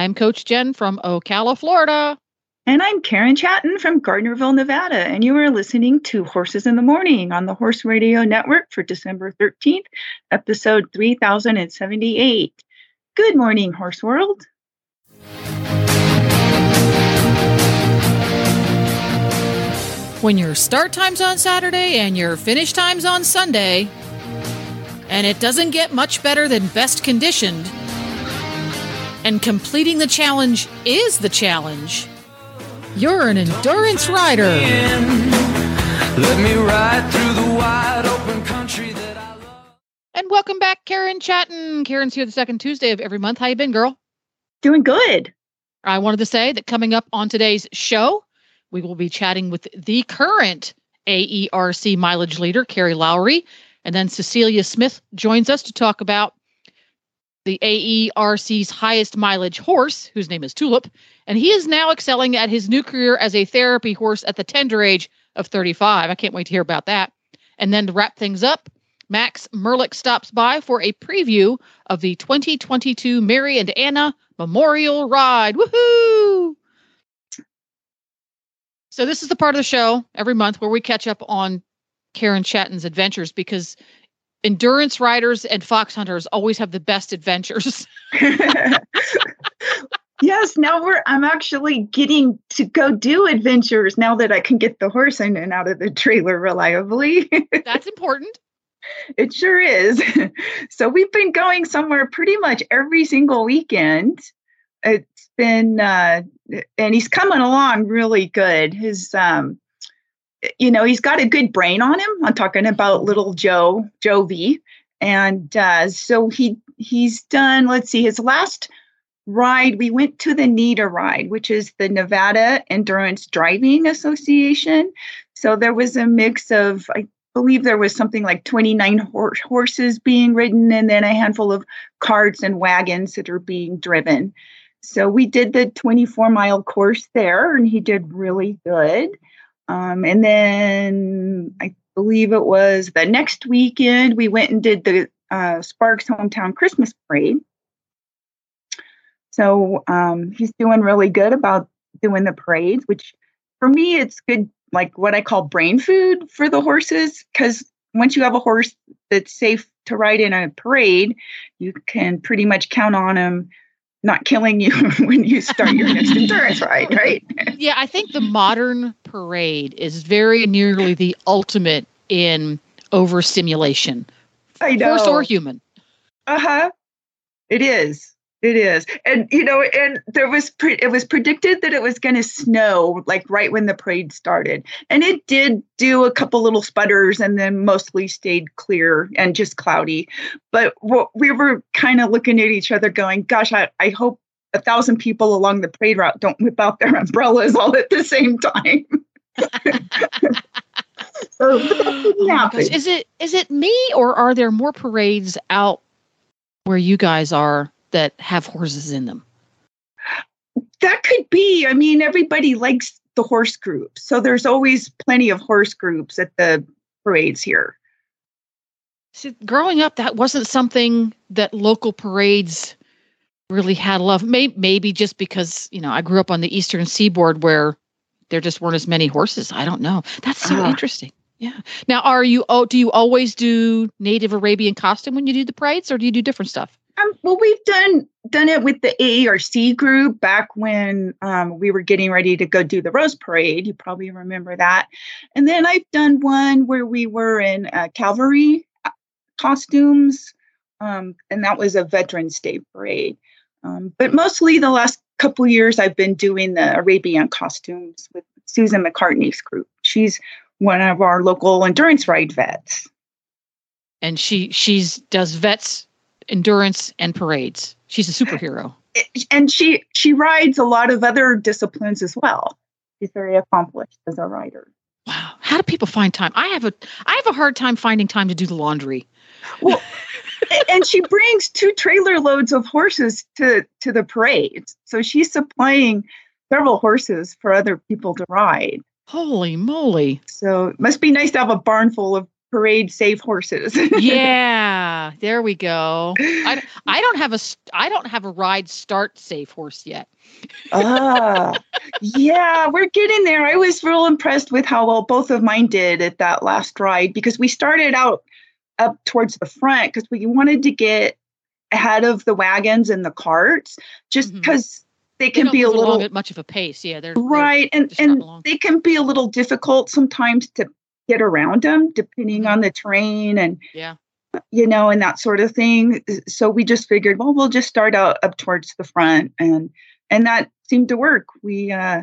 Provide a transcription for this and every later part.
I'm Coach Jen from Ocala, Florida. And I'm Karen Chaton from Gardnerville, Nevada, and you are listening to Horses in the Morning on the Horse Radio Network for December 13th, episode 3078. Good morning, Horse World. When your start time's on Saturday and your finish time's on Sunday, and it doesn't get much better than best conditioned, and completing the challenge is the challenge, you're an endurance rider. Let me ride through the wide open country that I love. And welcome back, Karen Chaton. Karen's here the second Tuesday of every month. How you been, girl? Doing good. I wanted to say that coming up on today's show, we will be chatting with the current AERC mileage leader, Kerry Lowrey, and then Cecilia Smith joins us to talk about the AERC's highest mileage horse, whose name is Tulip, and he is now excelling at his new career as a therapy horse at the tender age of 35. I can't wait to hear about that. And then to wrap things up, Max Merlich stops by for a preview of the 2022 Mary and Anna Memorial Ride. Woohoo! So this is the part of the show every month where we catch up on Karen Chaton's adventures because endurance riders and fox hunters always have the best adventures. yes, now we're I'm actually getting to go do adventures now that I can get the horse in and out of the trailer reliably. That's important. It sure is. so we've been going somewhere pretty much every single weekend. It's been uh and he's coming along really good. His um you know, he's got a good brain on him. I'm talking about little Joe, Jovi. And uh so he he's done, let's see, his last ride, we went to the NEDA ride, which is the Nevada Endurance Driving Association. So there was a mix of, I believe there was something like 29 hor- horses being ridden and then a handful of carts and wagons that are being driven. So we did the 24 mile course there and he did really good. Um, and then I believe it was the next weekend we went and did the uh, Sparks Hometown Christmas Parade. So um, he's doing really good about doing the parades, which for me, it's good, like what I call brain food for the horses. Because once you have a horse that's safe to ride in a parade, you can pretty much count on him not killing you when you start your next endurance ride, right? yeah, I think the modern parade is very nearly the ultimate in overstimulation, I know. horse or human. Uh huh. It is. It is. And you know, and there was pre- it was predicted that it was going to snow like right when the parade started. And it did do a couple little sputters and then mostly stayed clear and just cloudy. But what we were kind of looking at each other going, gosh, I, I hope a thousand people along the parade route don't whip out their umbrellas all at the same time. so but that didn't Oh my happen. gosh, Is it is it me or are there more parades out where you guys are that have horses in them? That could be. I mean, everybody likes the horse groups. So there's always plenty of horse groups at the parades here. See, growing up, that wasn't something that local parades really had love. Maybe, maybe just because you know I grew up on the eastern seaboard where there just weren't as many horses. I don't know. That's so Ah. interesting. Yeah. Now, are you? Oh, do you always do Native Arabian costume when you do the parades, or do you do different stuff? Um, well, we've done done it with the AERC group back when um, we were getting ready to go do the Rose Parade. You probably remember that. And then I've done one where we were in uh, cavalry uh, costumes, um, and that was a Veterans Day parade. Um, but mostly the last couple years, I've been doing the Arabian costumes with Susan McCartney's group. She's one of our local endurance ride vets. And she she's does vets endurance and parades. She's a superhero. and she she rides a lot of other disciplines as well. She's very accomplished as a rider. Wow. How do people find time? I have a I have a hard time finding time to do the laundry. Well, and she brings two trailer loads of horses to to the parade. So she's supplying several horses for other people to ride. Holy moly. So it must be nice to have a barn full of parade safe horses. Yeah, there we go. I, I don't have a I don't have a ride start safe horse yet. ah, yeah, we're getting there. I was real impressed with how well both of mine did at that last ride because we started out up towards the front because we wanted to get ahead of the wagons and the carts just because they They can don't be a little bit much of a pace. Yeah, they're they're right and and they can be a little difficult sometimes to get around them depending on the terrain and Yeah. you know and that sort of thing so we just figured well we'll just start out up towards the front and and that seemed to work we uh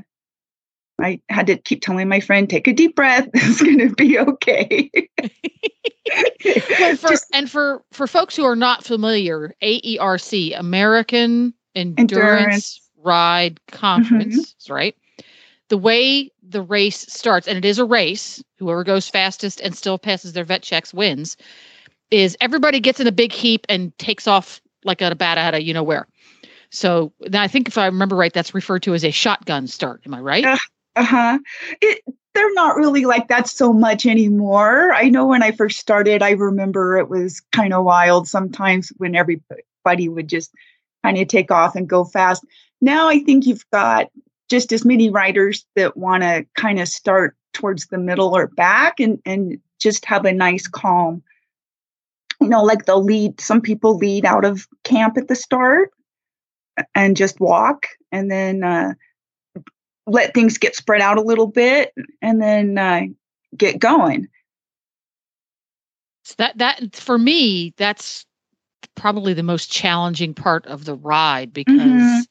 I had to keep telling my friend, take a deep breath. It's going to be okay. well, for, Just- and for for folks who are not familiar, AERC American Endurance, Endurance. Ride Conference, right? The way the race starts, and it is a race. Whoever goes fastest and still passes their vet checks wins. Is everybody gets in a big heap and takes off like a bat out of you know where. So then I think if I remember right, that's referred to as a shotgun start. Am I right? Uh-huh. It, they're not really like that so much anymore. I know when I first started, I remember it was kind of wild sometimes when everybody would just kind of take off and go fast. Now I think you've got just as many riders that want to kind of start towards the middle or back and, and just have a nice calm. You know, like they'll lead, some people lead out of camp at the start and just walk and then uh, let things get spread out a little bit and then uh, get going. So that that for me, that's probably the most challenging part of the ride because Mhm.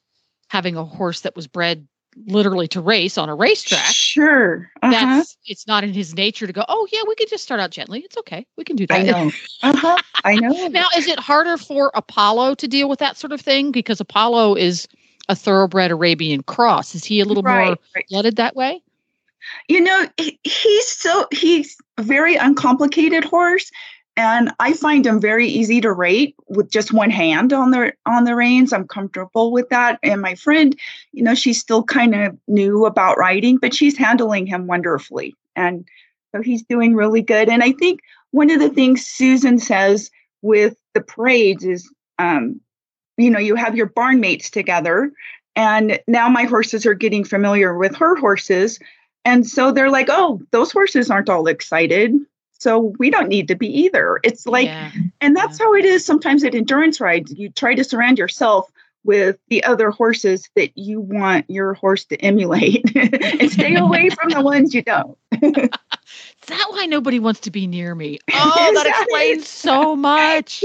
having a horse that was bred literally to race on a racetrack, Sure. Uh-huh. that's it's not in his nature to go, oh yeah, we could just start out gently. It's okay. We can do that. I know. Uh-huh. I know. now, is it harder for Apollo to deal with that sort of thing? Because Apollo is a thoroughbred Arabian cross. Is he a little more right, right. blooded that way? You know, he, he's so he's a very uncomplicated horse, and I find him very easy to rate with just one hand on the on the reins. I'm comfortable with that. And my friend, you know, she's still kind of new about riding, but she's handling him wonderfully, and so he's doing really good. And I think one of the things Susan says with the parades is, um, you know, you have your barn mates together, and now my horses are getting familiar with her horses. And so they're like, oh, those horses aren't all excited. So we don't need to be either. It's like, yeah. and that's how it is sometimes at endurance rides. You try to surround yourself with the other horses that you want your horse to emulate and stay away from the ones you don't. Is that why nobody wants to be near me? Oh, that explains so much.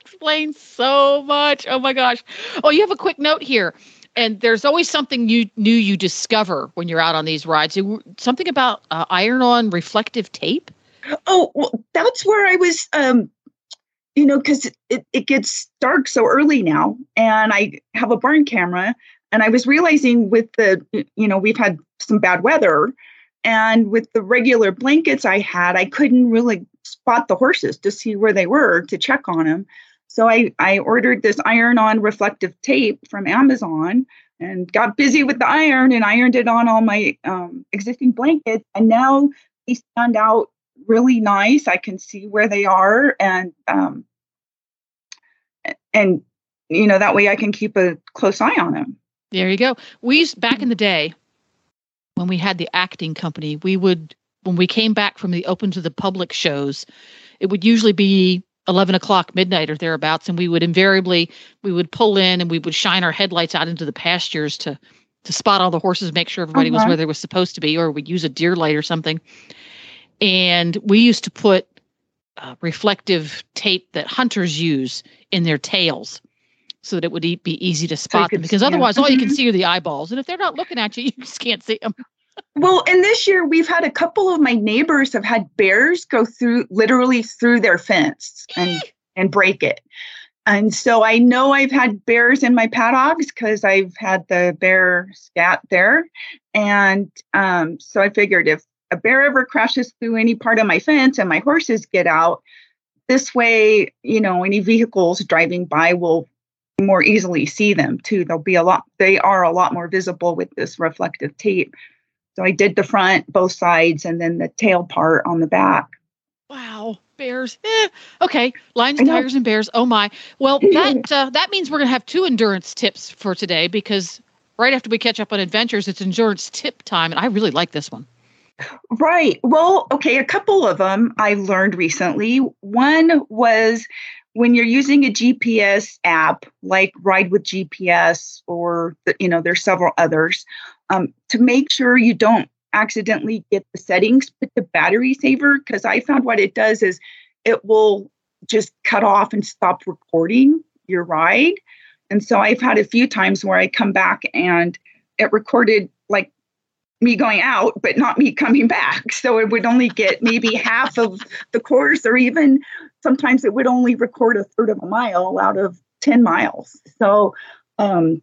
Explains so much. Oh my gosh. Oh, you have a quick note here. And there's always something you new you discover when you're out on these rides. Something about uh, iron-on reflective tape. Oh, well, that's where I was, um, you know, because it, it gets dark so early now, and I have a barn camera, and I was realizing with the, you know, we've had some bad weather, and with the regular blankets I had, I couldn't really spot the horses to see where they were to check on them. So I, I ordered this iron on reflective tape from Amazon and got busy with the iron and ironed it on all my um, existing blankets. And now they stand out really nice. I can see where they are, and um, and you know that way I can keep a close eye on them. There you go. We used back in the day when we had the acting company, we would when we came back from the open to the public shows, it would usually be 11 o'clock midnight or thereabouts and we would invariably we would pull in and we would shine our headlights out into the pastures to to spot all the horses make sure everybody was Uh-huh. where they were supposed to be or we'd use a deer light or something and we used to put uh, reflective tape that hunters use in their tails so that it would be easy to spot them because otherwise all you can Mhm. see are the eyeballs and if they're not looking at you you just can't see them Well, and this year we've had a couple of my neighbors have had bears go through literally through their fence and and break it. And so I know I've had bears in my paddocks because I've had the bear scat there. And um, so I figured if a bear ever crashes through any part of my fence and my horses get out, this way, you know, any vehicles driving by will more easily see them too. They'll be a lot, they are a lot more visible with this reflective tape. So I did the front, both sides, and then the tail part on the back. Wow, bears. Eh. Okay, lions, tigers, and bears. Oh my. Well, that uh, that means we're gonna have two endurance tips for today because right after we catch up on adventures, it's endurance tip time, and I really like this one. Right. Well, okay, a couple of them I learned recently. One was when you're using a GPS app like Ride with GPS, or the, you know, there's several others, um, to make sure you don't accidentally get the settings, put the battery saver, because I found what it does is it will just cut off and stop recording your ride. And so I've had a few times where I come back and it recorded like me going out, but not me coming back. So it would only get maybe half of the course, or even sometimes it would only record a third of a mile out of 10 miles. So um,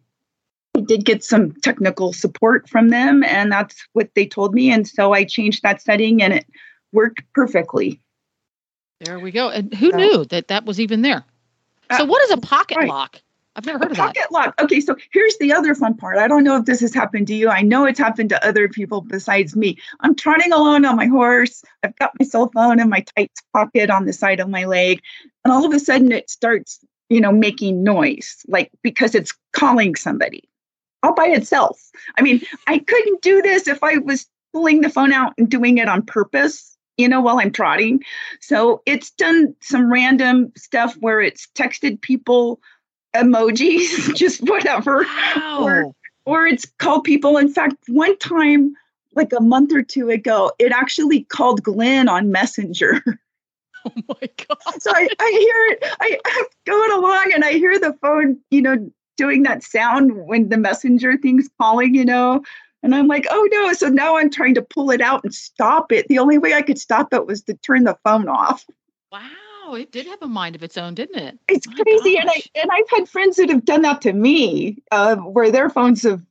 I did get some technical support from them, and that's what they told me. And so I changed that setting and it worked perfectly. There we go. And who So- knew that that was even there? So, Uh, what is a pocket right. lock? I've never A heard of that. pocket lock. Okay, so here's the other fun part. I don't know if this has happened to you. I know it's happened to other people besides me. I'm trotting along on my horse. I've got my cell phone in my tights pocket on the side of my leg, and all of a sudden it starts, you know, making noise, like because it's calling somebody all by itself. I mean, I couldn't do this if I was pulling the phone out and doing it on purpose, you know, while I'm trotting. So it's done some random stuff where it's texted people emojis, just whatever, Wow. or it's called people. In fact, one time, like a month or two ago, it actually called Glenn on Messenger. Oh my god. so I, I hear it, I, I'm going along and I hear the phone, you know, doing that sound when the messenger thing's calling, you know. And I'm like, oh no. So now I'm trying to pull it out and stop it. The only way I could stop it was to turn the phone off. Wow. It did have a mind of its own, didn't it? It's My crazy. And I and I've had friends that have done that to me, uh, where their phones have,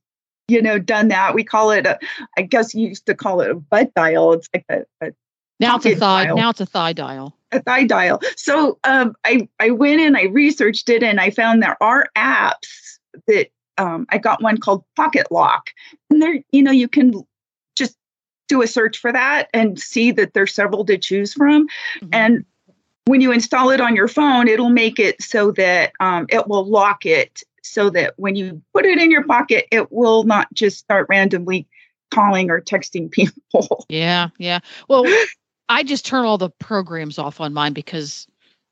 you know, done that. We call it a I guess you used to call it a butt dial. It's like a, a Now it's a thigh. dial. Now it's a thigh dial. A thigh dial. So um, I I went and I researched it and I found there are apps that um, I got one called Pocket Lock, and there you know you can just do a search for that and see that there's several to choose from. Mhm. And when you install it on your phone, it'll make it so that um, it will lock it so that when you put it in your pocket, it will not just start randomly calling or texting people. Yeah, yeah. Well, I just turn all the programs off on mine because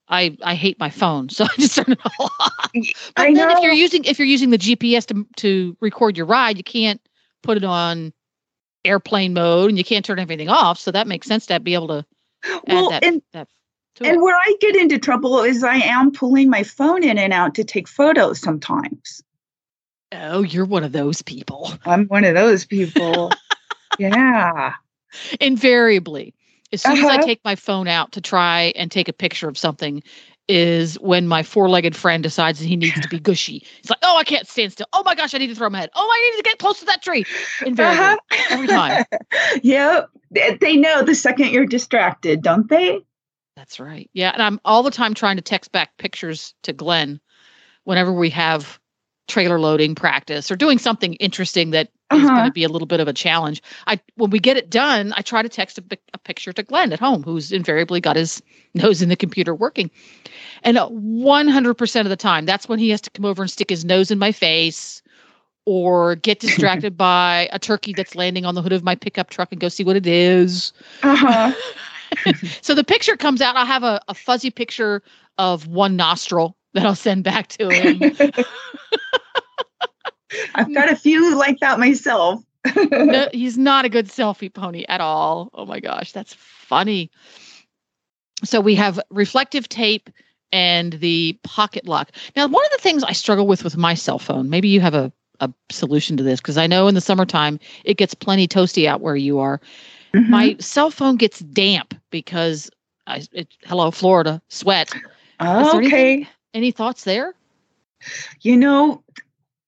I I hate my phone, so I just turn it all off. But I then if you're using if you're using the GPS to to record your ride, you can't put it on airplane mode and you can't turn everything off. So that makes sense to be able to add Well, that and that And where I get into trouble is I am pulling my phone in and out to take photos sometimes. Oh, you're one of those people. I'm one of those people. yeah. Invariably, as soon as I Uh-huh. take my phone out to try and take a picture of something, is when my four-legged friend decides that he needs to be gushy. It's like, oh, I can't stand still. Oh my gosh, I need to throw my head. Oh, I need to get close to that tree. Invariably, Uh-huh. every time. yep. They know the second you're distracted, don't they? That's right. Yeah, and I'm all the time trying to text back pictures to Glenn whenever we have trailer loading practice or doing something interesting that is going Uh-huh. to be a little bit of a challenge. I when we get it done, I try to text a, a picture to Glenn at home, who's invariably got his nose in the computer working. And uh, 100% of the time, that's when he has to come over and stick his nose in my face or get distracted by a turkey that's landing on the hood of my pickup truck and go see what it is. Uh-huh. So the picture comes out. I'll have a, a fuzzy picture of one nostril that I'll send back to him. I've got a few like that myself. No, he's not a good selfie pony at all. Oh my gosh, that's funny. So we have reflective tape and the pocket lock. Now, one of the things I struggle with with my cell phone, maybe you have a, a solution to this, because I know in the summertime it gets plenty toasty out where you are. Mhm. My cell phone gets damp because I, it, hello, Florida, sweat. Okay. anything- Any thoughts there? You know,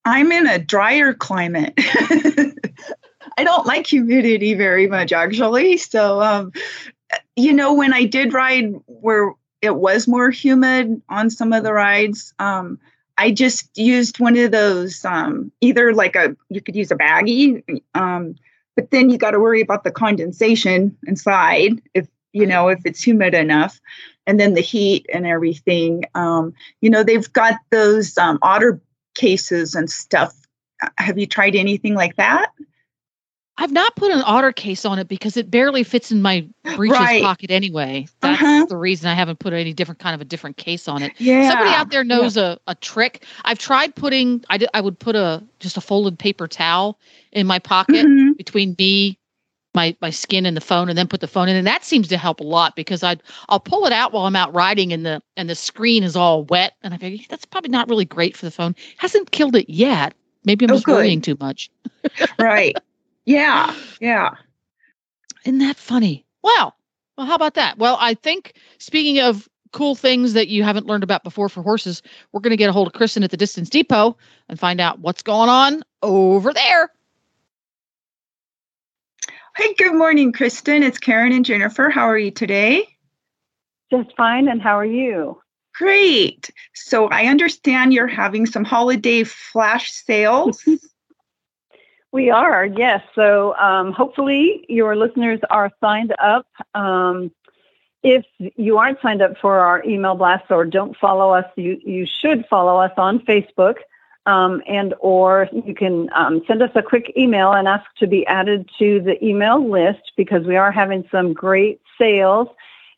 I'm in a drier climate. I don't like humidity very much, actually. So, um, you know, when I did ride where it was more humid on some of the rides, um, I just used one of those, um, either like a, you could use a baggie, um, but then you got to worry about the condensation inside if, you know, if it's humid enough and then the heat and everything. Um, you know, they've got those um, otter cases and stuff. Have you tried anything like that? I've not put an otter case on it because it barely fits in my breeches Right. pocket anyway. That's Uh-huh. the reason I haven't put any different kind of a different case on it. Yeah. Somebody out there knows a, a trick. I've tried putting I did, I would put a just a folded paper towel in my pocket Mhm. between me my my skin and the phone and then put the phone in and that seems to help a lot because I I'll pull it out while I'm out riding and the and the screen is all wet and I figure that's probably not really great for the phone. Hasn't killed it yet. Maybe I'm Oh, just good. worrying too much. right. Yeah. Yeah. Isn't that funny? Wow. Well, how about that? Well, I think speaking of cool things that you haven't learned about before for horses, we're going to get a hold of Kristen at the Distance Depot and find out what's going on over there. Hey, good morning, Kristen. It's Karen and Jennifer. How are you today? Just fine. And how are you? Great. So I understand you're having some holiday flash sales. We are, yes. So um, hopefully your listeners are signed up. Um, if you aren't signed up for our email blast or don't follow us, you, you should follow us on Facebook. Um, and or you can um, send us a quick email and ask to be added to the email list because we are having some great sales,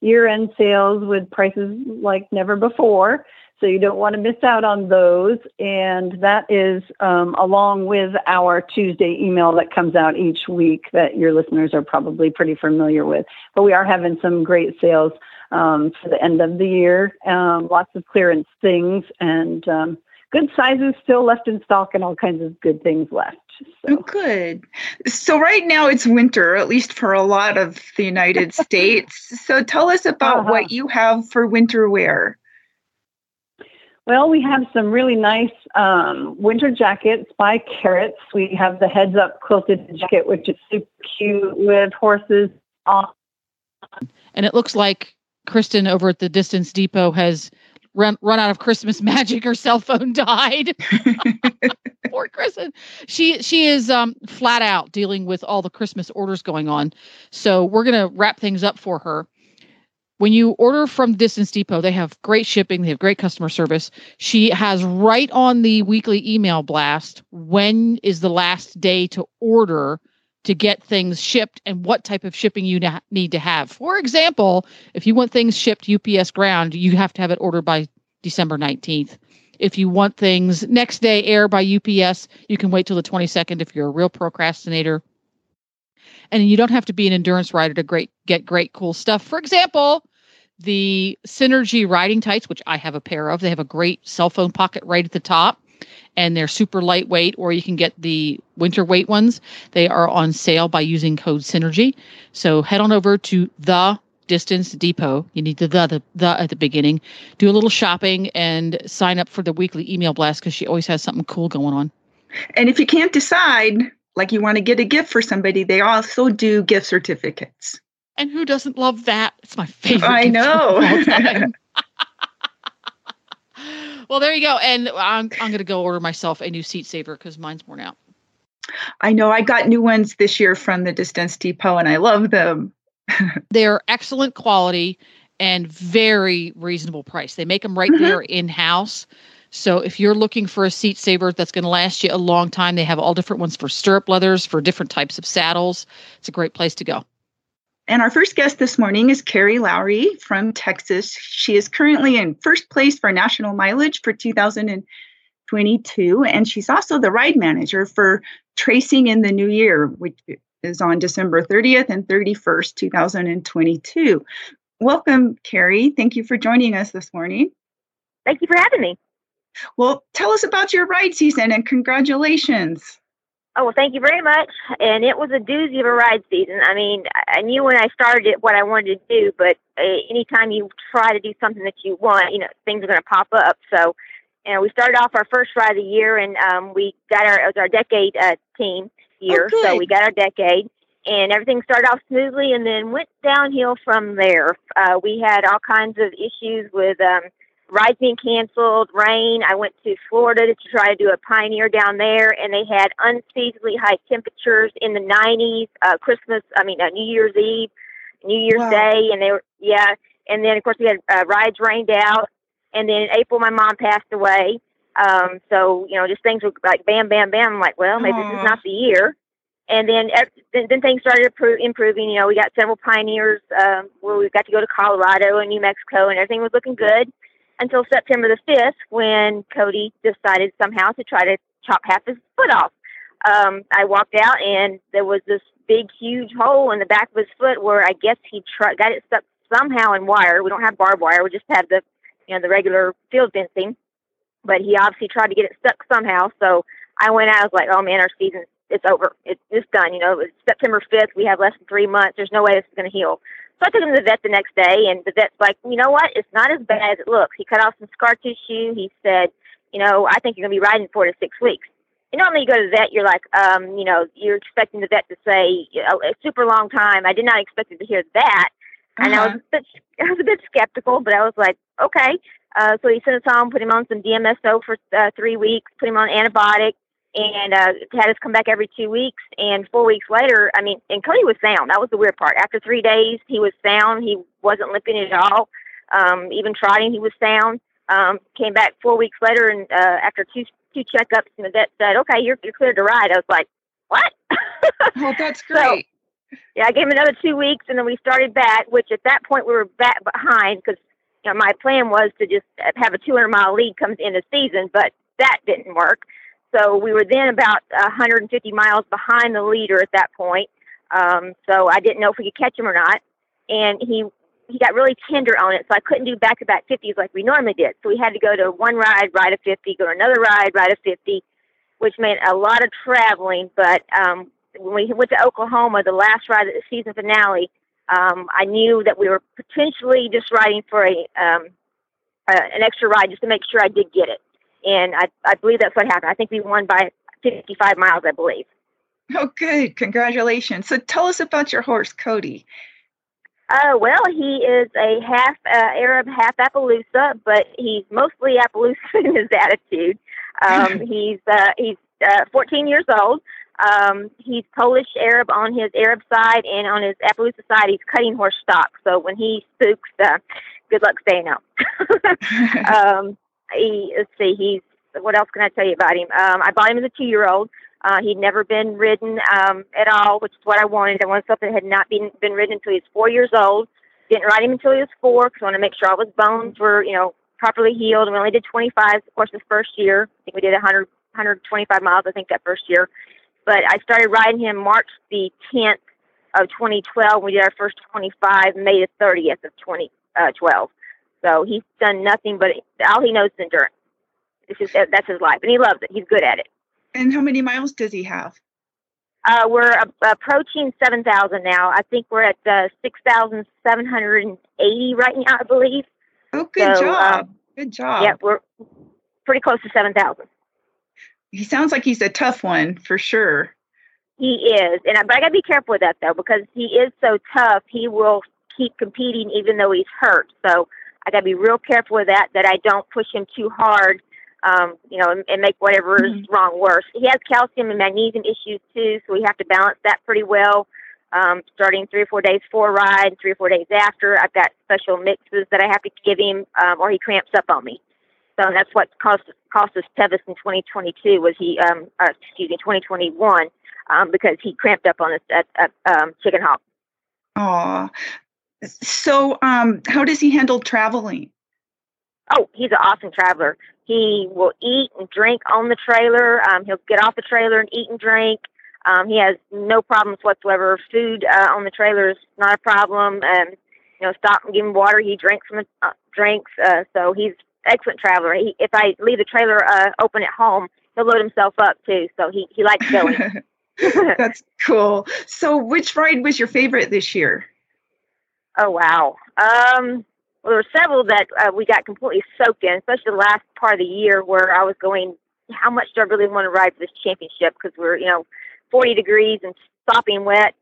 year-end sales with prices like never before. So you don't want to miss out on those. And that is um, along with our Tuesday email that comes out each week that your listeners are probably pretty familiar with. But we are having some great sales um, for the end of the year, um, lots of clearance things and um, good sizes still left in stock and all kinds of good things left. Oh, So. good. So right now it's winter, at least for a lot of the United States. So tell us about Uh-huh. what you have for winter wear. Well, we have some really nice um, winter jackets by Kerrits. We have the heads up quilted jacket, which is super cute with horses on. And it looks like Kristen over at the Distance Depot has run run out of Christmas magic. Her cell phone died. Poor Kristen. She she is um, flat out dealing with all the Christmas orders going on. So we're gonna wrap things up for her. When you order from Distance Depot, they have great shipping, they have great customer service. She has right on the weekly email blast when is the last day to order to get things shipped and what type of shipping you need to have. For example, if you want things shipped UPS ground, you have to have it ordered by December 19th. If you want things next day air by UPS, you can wait till the 22nd if you're a real procrastinator. And you don't have to be an endurance rider to great get great cool stuff. For example, the Synergy riding tights, which I have a pair of, they have a great cell phone pocket right at the top and they're super lightweight, or you can get the winter weight ones. They are on sale by using code Synergy. So head on over to the Distance Depot. You need the the the, the at the beginning. Do a little shopping and sign up for the weekly email blast because she always has something cool going on. And if you can't decide, like you want to get a gift for somebody, they also do gift certificates. And who doesn't love that? It's my favorite. I know. of all time. well, there you go. And I'm I'm gonna go order myself a new seat saver because mine's worn out. I know I got new ones this year from the Distance Depot and I love them. They're excellent quality and very reasonable price. They make them right Mhm. there in house. So if you're looking for a seat saver that's going to last you a long time, they have all different ones for stirrup leathers, for different types of saddles. It's a great place to go. And our first guest this morning is Kerry Lowrey from Texas. She is currently in first place for national mileage for 2022. And she's also the ride manager for Tracing in the New Year, which is on December 30th and 31st, 2022. Welcome, Kerry. Thank you for joining us this morning. Thank you for having me. Well, tell us about your ride season and congratulations. Oh, well, thank you very much. And it was a doozy of a ride season. I mean, I- knew when I started it what I wanted to do, but a- anytime you try to do something that you want, you know, things are going to pop up. So, you know, we started off our first ride of the year, and um, we got our it was our decade uh, team year, good. so we got our decade, and everything started off smoothly, and then went downhill from there. Uh, we had all kinds of issues with. Um, rides being canceled, rain. I went to Florida to try to do a pioneer down there, and they had unseasonably high temperatures in the 90s. Uh, Christmas, I mean, uh, New Year's Eve, New Year's Wow. Day, and they were yeah. And then of course we had uh, rides rained out, and then in April my mom passed away. Um, so you know, just things were like bam, bam, bam. I'm like, well, maybe this is not the year. And then, then, then things started improving. You know, we got several pioneers um, where we got to go to Colorado and New Mexico, and everything was looking good until September the 5th when Cody decided somehow to try to chop half his foot off. Um, I walked out and there was this big, huge hole in the back of his foot where I guess he tr- got it stuck somehow in wire. We don't have barbed wire. We just have the, you know, the regular field fencing. But he obviously tried to get it stuck somehow. So I went out. I was like, oh man, our season it's over. It's it's done. You know, it's September 5th. We have less than three months. There's no way this is going to heal. So I took him to the vet the next day, and the vet's like, you know what? It's not as bad as it looks. He cut off some scar tissue. He said, you know, I think you're going to be riding four to six weeks. You know, when you go to the vet, you're like, um, you know, you're expecting the vet to say know, a super long time. I did not expect it to hear that, and I was a bit, I was a bit skeptical, but I was like, okay. Uh, so he sent us home, put him on some DMSO for uh, three weeks, put him on antibiotic, and uh, had us come back every two weeks. And four weeks later, I mean, and Cody was sound. That was the weird part. After three days, he was sound. He wasn't limping at all. Um, even trotting, he was sound. Um, came back four weeks later, and uh, after two two checkups, and the vet said, "Okay, you're, you're cleared to ride." I was like, "What?" Oh, that's great. yeah, I gave him another two weeks, and then we started back. Which at that point we were back behind because you know my plan was to just have a 200 mile lead comes in the season, but that didn't work. So we were then about 150 miles behind the leader at that point. Um, so I didn't know if we could catch him or not, and he he got really tender on it, so I couldn't do back to back 50s like we normally did. So we had to go to one ride, ride a 50, go to another ride, ride a 50, which meant a lot of traveling. But um, when we went to Oklahoma, the last ride of the season finale, um, I knew that we were potentially just riding for a um, uh, an extra ride just to make sure I did get it. And I, I believe that's what happened. I think we won by 55 miles, I believe. Oh, good. Congratulations. So tell us about your horse, Cody. Uh, well, he is a half uh, Arab, half Appaloosa, but he's mostly Appaloosa in his attitude. Um, he's uh, he's uh, 14 years old. Um, he's Polish Arab on his Arab side, and on his Appaloosa side, he's cutting horse stock. So when he spooks, uh, good luck staying out. um, he, let's see, he's what else can I tell you about him? Um, I bought him as a two-year-old. Uh, he'd never been ridden um, at all, which is what I wanted. I wanted something that had not been been ridden until he was four years old. Didn't ride him until he was four because I wanted to make sure all his bones were, you know, properly healed. And we only did 25, of course, his first year. I think we did 100, 125 miles, I think, that first year. But I started riding him March the 10th of 2012. We did our first 25 May the 30th of 2012. So he's done nothing but all he knows is endurance. It's just that's his life, and he loves it. He's good at it. And how many miles does he have? Uh, we're uh, approaching 7,000 now. I think we're at uh, 6,780 right now, I believe. Oh, good So, job. um, good job. Yeah, we're pretty close to 7,000. He sounds like he's a tough one for sure. He is, and I, but I gotta be careful with that though because he is so tough. He will keep competing even though he's hurt. So I gotta be real careful with that. That I don't push him too hard, um, you know, and, and make whatever is wrong worse. He has calcium and magnesium issues too, so we have to balance that pretty well. Um, starting three or four days for a ride, three or four days after, I've got special mixes that I have to give him, um, or he cramps up on me. So that's what cost cost us Tevis in 2022 was he, um, uh, excuse me, 2021 um, because he cramped up on us at, at um, Chicken Hawk. Aw. So, um, how does he handle traveling? Oh, he's an awesome traveler. He will eat and drink on the trailer. Um, he'll get off the trailer and eat and drink. Um, he has no problems whatsoever. Food uh, on the trailer is not a problem. Um, you know, stop and give him water. He drinks from the uh, drinks. Uh, so he's excellent traveler. He, if I leave the trailer uh, open at home, he'll load himself up too. So he he likes going. That's cool. So, which ride was your favorite this year? Oh wow. Um, well, there were several that uh, we got completely soaked in, especially the last part of the year where I was going, how much do I really want to ride for this championship? Because we're, you know, 40 degrees and sopping wet.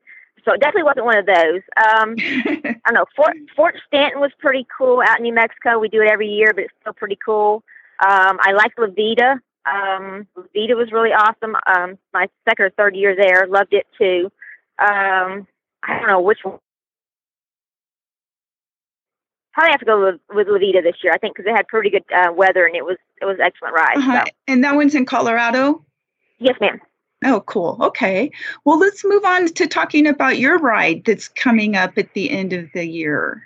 So it definitely wasn't one of those. Um, I don't know. Fort, Fort Stanton was pretty cool out in New Mexico. We do it every year, but it's still pretty cool. Um, I liked La Veta. Um, La Veta was really awesome. Um, my second or third year there, loved it too. Um, I don't know which one. Probably have to go with, with La Veta this year. I think because it had pretty good uh, weather and it was it was excellent ride. Uh-huh. So. And that one's in Colorado? Yes, ma'am. Oh, cool. Okay. Well, let's move on to talking about your ride that's coming up at the end of the year.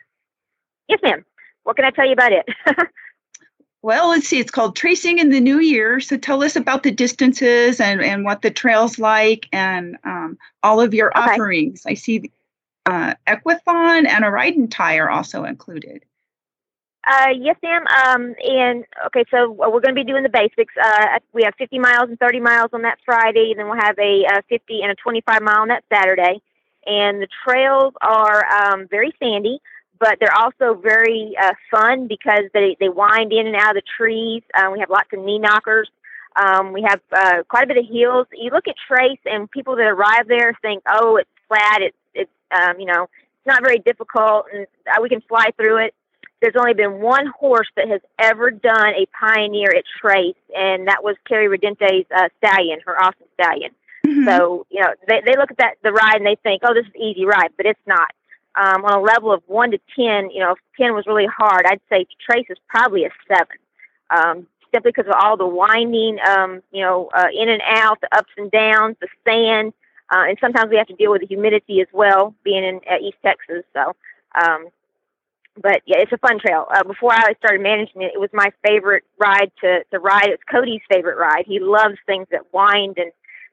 Yes, ma'am. What can I tell you about it? Well, let's see. It's called Tracing in the New Year. So tell us about the distances and, and what the trail's like and um, all of your Okay. offerings. I see uh, Equithon and a tie are also included. Uh, yes, ma'am. Um, and okay, so uh, we're going to be doing the basics. Uh, we have 50 miles and 30 miles on that Friday, and then we'll have a, uh 50 and a 25 mile on that Saturday. And the trails are um, very sandy, but they're also very uh, fun because they, they wind in and out of the trees. Uh, we have lots of knee knockers. Um, we have uh, quite a bit of hills. You look at Trace, and people that arrive there think, "Oh, it's flat. It's um, you know, it's not very difficult, and uh, we can fly through it." there's only been one horse that has ever done a pioneer at Trace, and that was Carrie Redente's uh, stallion, her awesome stallion. Mhm. So, you know, they, they look at that the ride and they think, oh, this is an easy ride, but it's not. Um, on a level of one to ten, you know, if ten was really hard, I'd say Trace is probably a seven. Um, simply because of all the winding, um, you know, uh, in and out, the ups and downs, the sand, uh, and sometimes we have to deal with the humidity as well, being in uh, East Texas. So, um, but yeah, it's a fun trail. Uh, before I started managing it, it was my favorite ride to, to ride. It's Cody's favorite ride. He loves things that wind and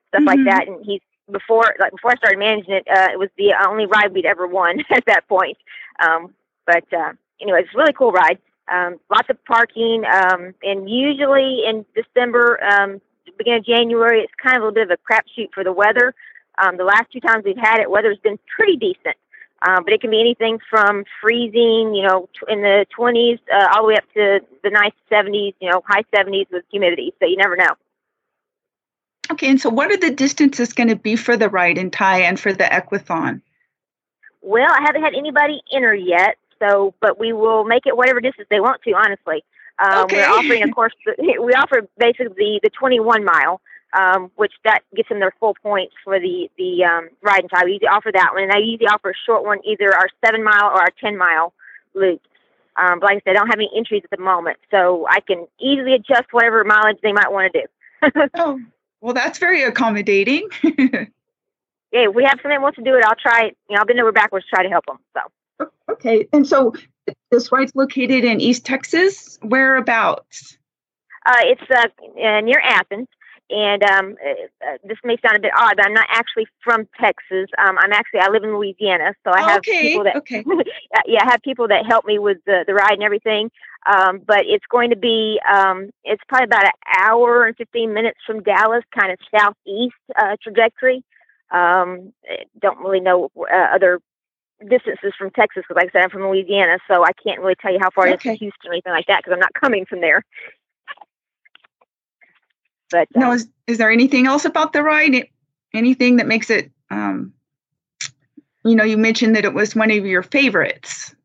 stuff like Mhm. that. And he's before like before I started managing it, uh, it was the only ride we'd ever won at that point. Um, but uh, anyway, it's a really cool ride. Um, lots of parking, um, and usually in December, um, beginning of January, it's kind of a little bit of a crapshoot for the weather. Um, the last two times we've had it, weather's been pretty decent. Um, but it can be anything from freezing, you know, in the 20s, uh, all the way up to the nice 70s, you know, high 70s with humidity. So you never know. Okay, and so what are the distances going to be for the ride and tie and for the Equithon? Well, I haven't had anybody enter yet, so but we will make it whatever distance they want to. Honestly, um, Okay. we're offering, of course, the, we offer basically the, the 21 mile, um, which that gets them their full points for the the um, ride and tie. We usually offer that one, and I usually offer a short one, either our seven mile or our 10 mile loop. Um, but like I said, I don't have any entries at the moment, so I can easily adjust whatever mileage they might want to do. Oh, well, that's very accommodating. yeah, if we have somebody wants to do it, I'll try it. You know, I'll bend over backwards to try to help them. So. okay, and so this ride's located in East Texas. Whereabouts? Uh, it's uh, uh, near Athens, and um, uh, this may sound a bit odd, but I'm not actually from Texas. Um, I'm actually I live in Louisiana, so I have okay, people that okay. yeah, I have people that help me with the, the ride and everything. Um, but it's going to be um, it's probably about an hour and 15 minutes from Dallas, kind of southeast uh, trajectory. Um, eh, don't really know uh, other distances from Texas because, like I said, I'm from Louisiana, so I can't really tell you how far it is to Houston or anything like that because I'm not coming from there. But uh, Now, is, is there anything else about the ride? Anything that makes it, um, you know, you mentioned that it was one of your favorites.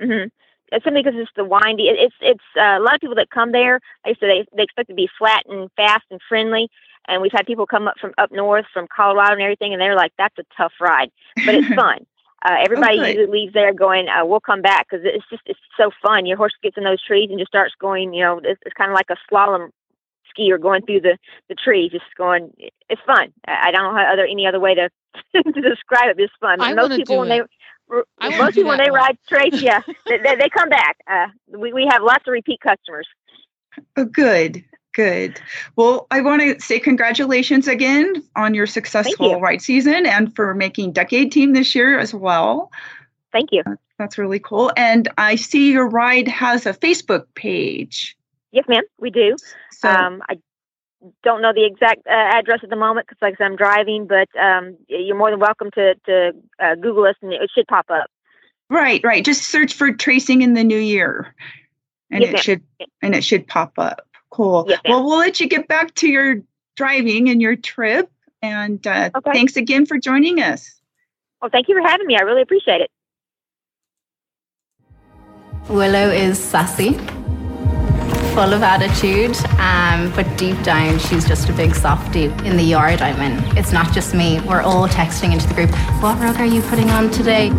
hmm It's simply because it's the windy. It, it's it's uh, a lot of people that come there. Like I said, they they expect to be flat and fast and friendly. And we've had people come up from up north, from Colorado and everything, and they're like, "That's a tough ride, but it's fun." Uh, everybody good. usually leaves there going, uh, "We'll come back" because it's just it's so fun. Your horse gets in those trees and just starts going. You know, it's, it's kind of like a slalom skier going through the the trees, just going. It's fun. I, I don't know other any other way to to describe it. It's fun. I most people do when they it. I most people when they one. ride trace, yeah, they, they, they come back. Uh, we we have lots of repeat customers. Oh, good, good. Well, I want to say congratulations again on your successful you. ride season and for making decade team this year as well. Thank you. That's really cool. And I see your ride has a Facebook page. Yes, ma'am, we do. So, Um, I don't know the exact uh, address at the moment because, like I said, I'm driving. But um, you're more than welcome to to uh, Google us, and it should pop up. Right, right. Just search for tracing in the new year, and Yes, it ma'am. should and it should pop up. Cool. Yes, well, we'll let you get back to your driving and your trip. And uh, Okay. thanks again for joining us. Well, thank you for having me. I really appreciate it. Willow is sassy, full of attitude, um, but deep down, she's just a big softie. In the yard I'm in, it's not just me. We're all texting into the group. What rug are you putting on today?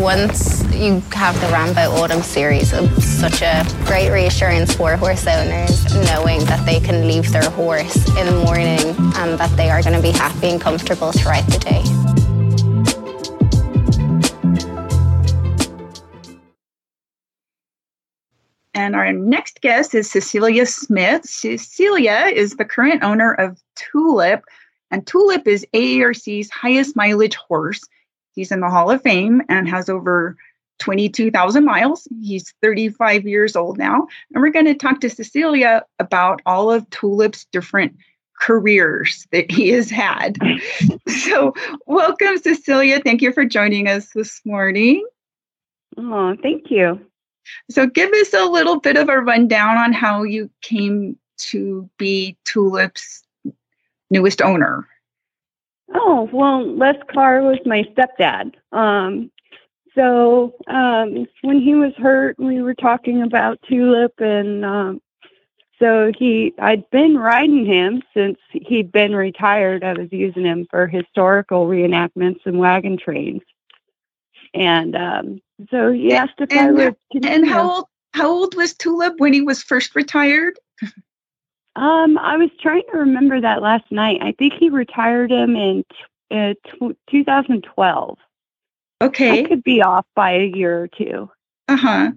Once you have the Rambo Autumn series, it's such a great reassurance for horse owners, knowing that they can leave their horse in the morning and that they are going to be happy and comfortable throughout the day. And our next guest is Cecilia Smith. Cecilia is the current owner of Tulip, and Tulip is AERC's highest mileage horse. He's in the Hall of Fame and has over 22,000 miles. He's 35 years old now. And we're going to talk to Cecilia about all of Tulip's different careers that he has had. so, welcome, Cecilia. Thank you for joining us this morning. Oh, thank you. So, give us a little bit of a rundown on how you came to be Tulip's newest owner. Oh, well, Les Carr was my stepdad. Um, so um, when he was hurt, we were talking about Tulip, and um, so he, I'd been riding him since he'd been retired. I was using him for historical reenactments and wagon trains, and um, so he asked if I And- would. And how old how old was Tulip when he was first retired? Um, I was trying to remember that last night. I think he retired him in t- uh, tw 2012. I Okay. could be off by a year or two. Uh-huh.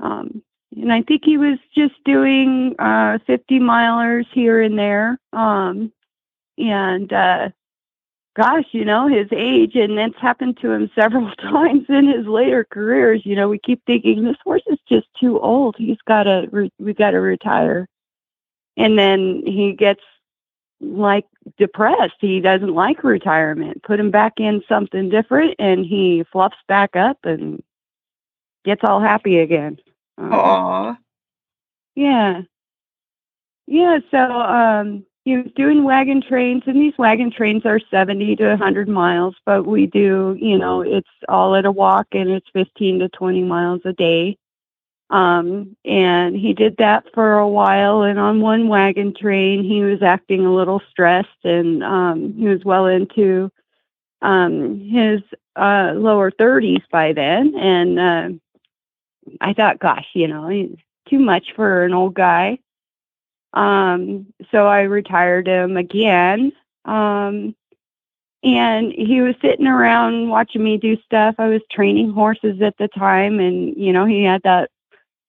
Um, and I think he was just doing uh, 50 milers here and there. Um, and uh, gosh, you know, his age, and that's happened to him several times in his later careers. You know, we keep thinking this horse is just too old. He's got to, re- we got to retire. And then he gets like depressed. He doesn't like retirement. Put him back in something different, and he fluffs back up and gets all happy again. Um, Aw. yeah. Yeah, so um he was doing wagon trains and these wagon trains are 70 to 100 miles, but we do, you know, it's all at a walk and it's 15 to 20 miles a day. Um and he did that for a while and on one wagon train he was acting a little stressed and um he was well into um his uh lower 30s by then and uh I thought gosh, you know, he's too much for an old guy. Um, so I retired him again. Um, and he was sitting around watching me do stuff. I was training horses at the time, and you know, he had that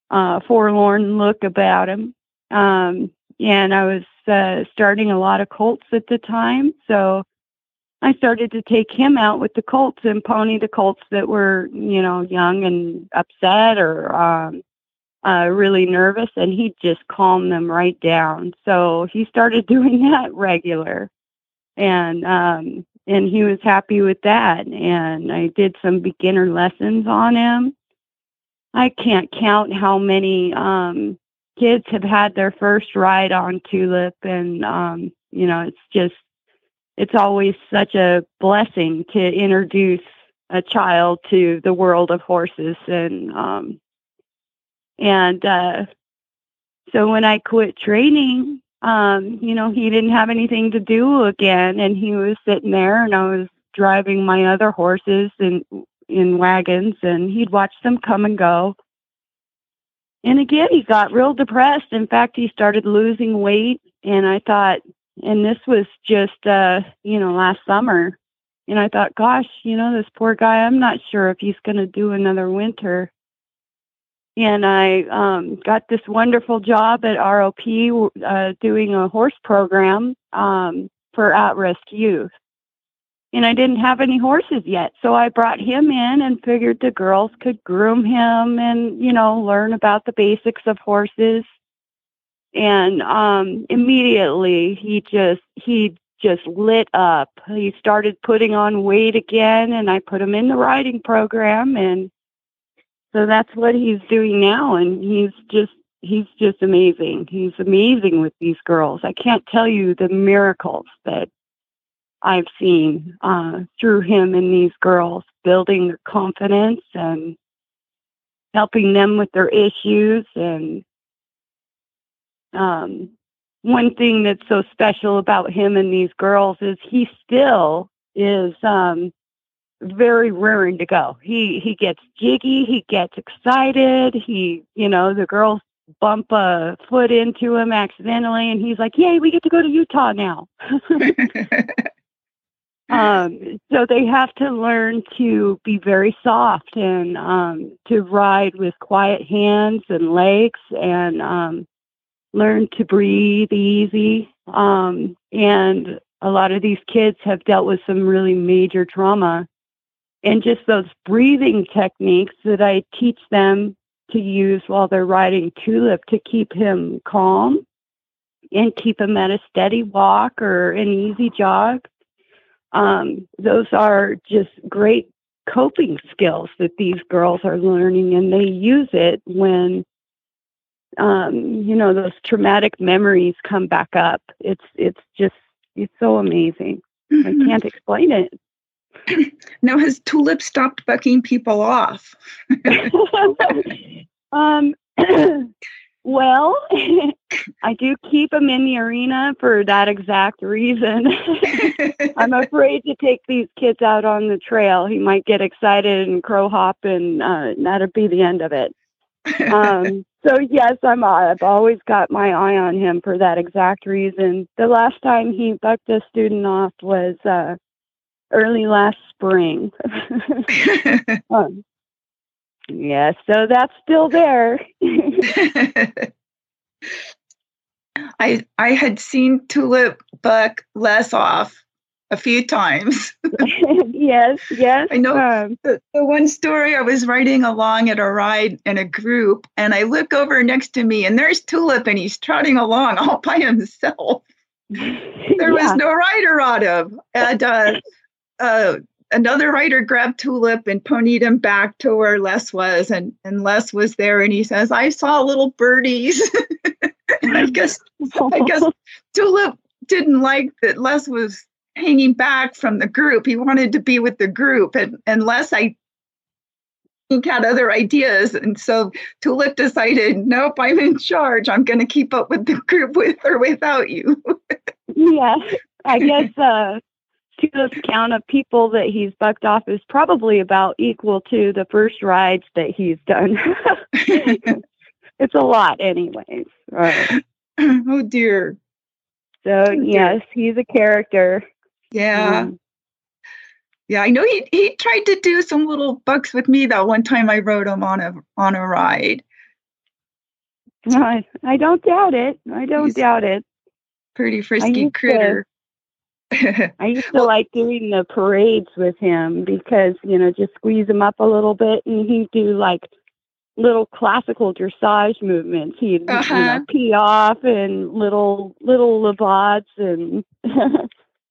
uh, forlorn look about him. Um, and I was uh, starting a lot of colts at the time, so I started to take him out with the colts and pony the colts that were, you know, young and upset or um, uh, really nervous, and he'd just calm them right down. So he started doing that regular, and um, and he was happy with that. And I did some beginner lessons on him. I can't count how many um, kids have had their first ride on Tulip, and um, you know, it's just it's always such a blessing to introduce a child to the world of horses and um and uh so when I quit training um you know he didn't have anything to do again and he was sitting there and I was driving my other horses in in wagons and he'd watch them come and go. And again he got real depressed. In fact he started losing weight and I thought and this was just uh you know last summer. And i thought gosh you know this poor guy i'm not sure if he's going to do another winter and i um got this wonderful job at rop uh doing a horse program um for at-risk youth and i didn't have any horses yet so i brought him in and figured the girls could groom him and you know learn about the basics of horses and um immediately he just he just lit up. He started putting on weight again, and I put him in the riding program, and so that's what he's doing now. And he's just he's just amazing. He's amazing with these girls. I can't tell you the miracles that I've seen uh, through him and these girls, building their confidence and helping them with their issues. And um, one thing that's so special about him and these girls is he still is um, very raring to go. He he gets jiggy, he gets excited. He, you know, the girls bump a foot into him accidentally, and he's like, "Yay, we get to go to Utah now." um, so they have to learn to be very soft and um, to ride with quiet hands and legs, and um, learn to breathe easy. Um, and a lot of these kids have dealt with some really major trauma. And just those breathing techniques that I teach them to use while they're riding Tulip to keep him calm and keep him at a steady walk or an easy jog. Um, those are just great coping skills that these girls are learning, and they use it when um, you know those traumatic memories come back up. It's it's just it's so amazing. I can't explain it. now has Tulip stopped bucking people off? um, well, I do keep him in the arena for that exact reason. I'm afraid to take these kids out on the trail. He might get excited and crow hop, and uh, that'd be the end of it. Um, so yes, I'm. I've always got my eye on him for that exact reason. The last time he bucked a student off was uh, early last spring. um, yeah, so that's still there. I I had seen Tulip buck Les off a few times. yes, yes. I know Um, the, the one story I was riding along at a ride in a group, and I look over next to me, and there's Tulip, and he's trotting along all by himself. There was no rider on him, and uh, uh, another writer grabbed Tulip and ponied him back to where Les was, and and Les was there, and he says, "I saw little birdies." I guess I guess Tulip didn't like that Les was hanging back from the group. He wanted to be with the group, and and Les, I think, had other ideas, and so Tulip decided, nope, I'm in charge. I'm going to keep up with the group with or without you. yeah, I guess uh, Tulip's count of people that he's bucked off is probably about equal to the first rides that he's done. it's a lot, anyways. Right. oh dear. So dear. yes, he's a character. Yeah. Um, Yeah, I know he he tried to do some little bucks with me that one time I rode him on a on a ride. I, I don't doubt it. I don't He's- doubt it. Pretty frisky used to- critter. I used to like doing the parades with him because, you know, just squeeze him up a little bit and he'd do like little classical dressage movements. He'd you Uh-huh. know, piaffe and little little levades and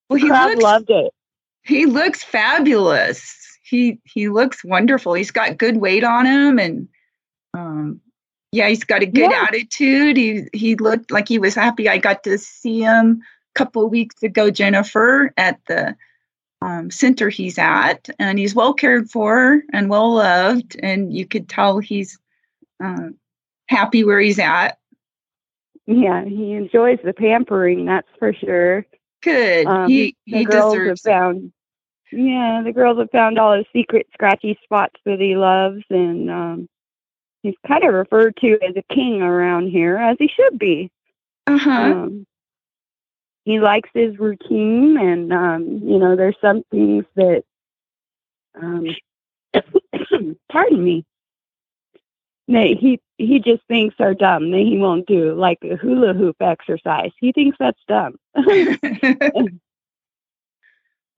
well, he looks loved it. he looks fabulous. He he looks wonderful. He's got good weight on him and um yeah, he's got a good Yeah. attitude. He he looked like he was happy. I got to see him couple of weeks ago, Jennifer, at the um, center he's at, and he's well cared for and well loved, and you could tell he's um, happy where he's at. Yeah, he enjoys the pampering, that's for sure. Good. Um, he he deserves have it. found yeah the girls have found all his secret scratchy spots that he loves and um he's kind of referred to as a king around here as he should be Uh-huh. um he likes his routine and um you know there's some things that um pardon me that he he just thinks are dumb that he won't do like a hula hoop exercise he thinks that's dumb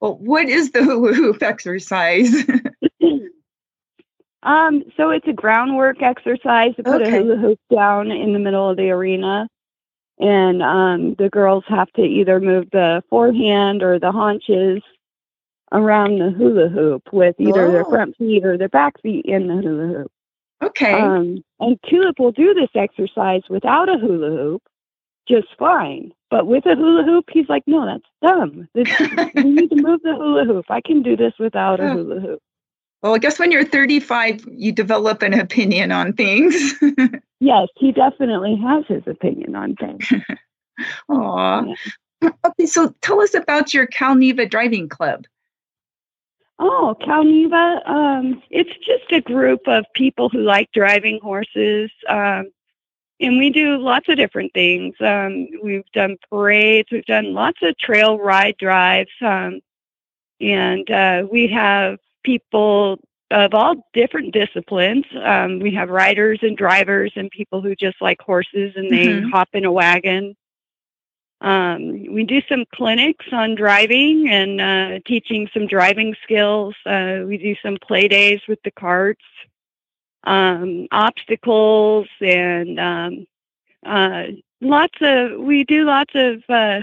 well, what is the hula hoop exercise? Um, so it's a groundwork exercise to put Okay. a hula hoop down in the middle of the arena. And um, the girls have to either move the forehand or the haunches around the hula hoop with either their Oh. front feet or their back feet in the hula hoop. Okay. Um, and Tulip will do this exercise without a hula hoop just fine. But with a hula hoop, he's like, no, that's dumb. We need to move the hula hoop. I can do this without a hula hoop. well, I guess when you're 35, you develop an opinion on things. Yes, he definitely has his opinion on things. Aw. Okay, so tell us about your Cal-Neva Driving Club. Oh, Cal-Neva, um, it's just a group of people who like driving horses. Um, and we do lots of different things. Um, we've done parades, we've done lots of trail ride drives. Um, and uh, we have people of all different disciplines. Um, we have riders and drivers and people who just like horses and they Mhm. hop in a wagon. Um, we do some clinics on driving and uh, teaching some driving skills. Uh, we do some play days with the carts, um, obstacles, and um, uh, lots of. We do lots of uh,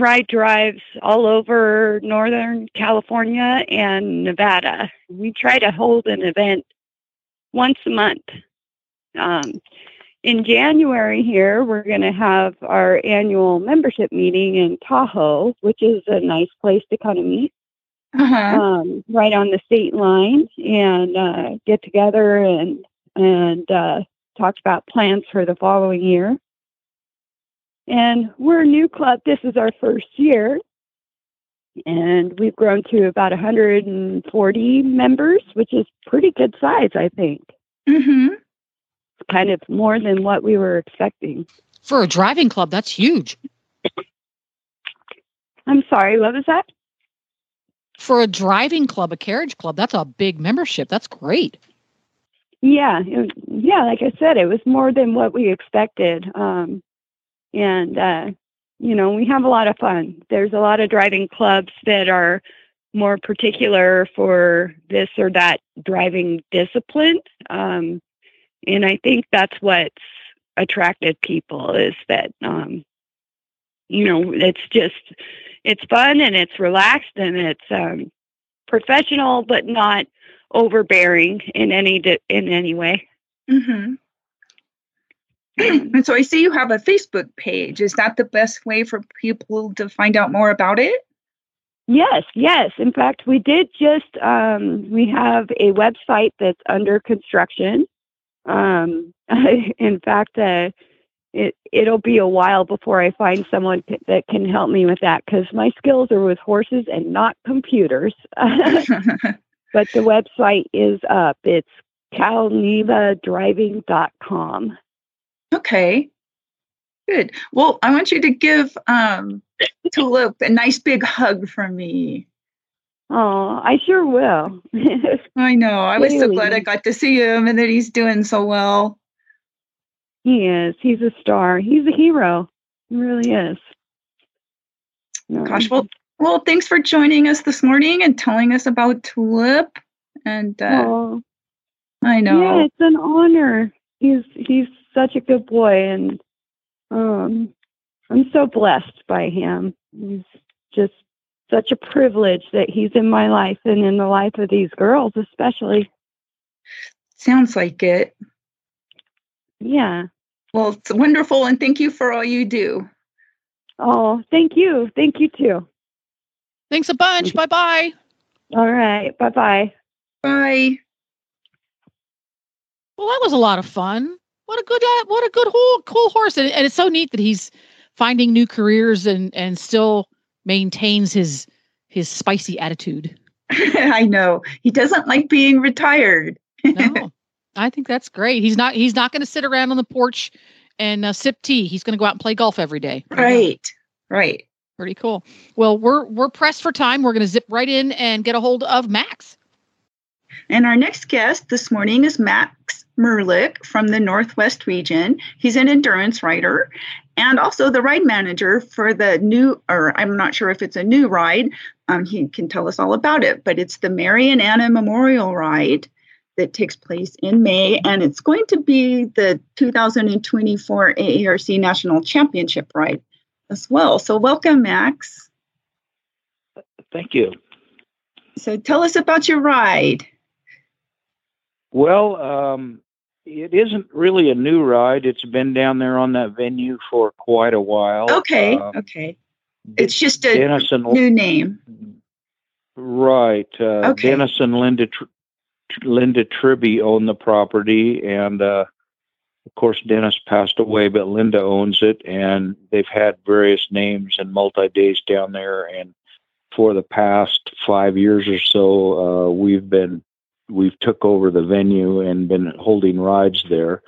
ride drives all over Northern California and Nevada. We try to hold an event once a month. Um, in January here, we're going to have our annual membership meeting in Tahoe, which is a nice place to kind of meet, Uh-huh. um, right on the state line, and uh, get together and and uh, talk about plans for the following year. And we're a new club. This is our first year, and we've grown to about 140 members, which is pretty good size, I think. Mm-hmm. Kind of more than what we were expecting. For a driving club, that's huge. I'm sorry, what was that? For a driving club, a carriage club, that's a big membership. That's great. Yeah, it, yeah. Like I said, it was more than what we expected, um, and uh, you know, we have a lot of fun. There's a lot of driving clubs that are more particular for this or that driving discipline, um, and I think that's what's attracted people is that um, you know it's just it's fun and it's relaxed and it's um, professional, but not overbearing in any di- in any way. Mm-hmm. And so I see you have a Facebook page. Is that the best way for people to find out more about it? Yes, yes. In fact, we did just um, we have a website that's under construction. Um, in fact, uh, it it'll be a while before I find someone c- that can help me with that because my skills are with horses and not computers. but the website is up. It's calnevadriving.com. okay. Good. Well, I want you to give um, Tulip a nice big hug from me. Oh, I sure will. I know. I was so glad I got to see him and that he's doing so well. he is. He's a star. He's a hero. He really is. No. Gosh, well, well, thanks for joining us this morning and telling us about Tulip. And uh, Oh, I know. yeah, it's an honor. He's he's such a good boy, and um, I'm so blessed by him. He's just such a privilege that he's in my life and in the life of these girls, especially. Sounds like it. Yeah. Well, it's wonderful, and thank you for all you do. Oh, thank you. Thank you too. Thanks a bunch. Bye bye. All right. Bye bye. Bye. Well, that was a lot of fun. What a good, uh, what a good, whole, cool horse, and, and it's so neat that he's finding new careers and and still maintains his his spicy attitude. I know. He doesn't like being retired. No, I think that's great. He's not he's not going to sit around on the porch and uh, sip tea. He's going to go out and play golf every day. Right. Right. Pretty cool. Well, we're we're pressed for time. We're going to zip right in and get a hold of Max. And our next guest this morning is Max Merlich from the Northwest region. He's an endurance rider and also the ride manager for the new, or I'm not sure if it's a new ride. Um, he can tell us all about it, but it's the Mary and Anna Memorial Ride. that takes place in May, and it's going to be the 2024 AERC National Championship ride as well. So, welcome, Max. Thank you. So, tell us about your ride. Well, um, it isn't really a new ride. It's been down there on that venue for quite a while. Okay, Um, okay. It's just a Dennis and new name. Right. Uh, Okay. Dennis and Linda Tr- Linda Tribby own the property, and uh, of course Dennis passed away, but Linda owns it, and they've had various names and multi days down there. And for the past five years or so, uh, we've been we've took over the venue and been holding rides there.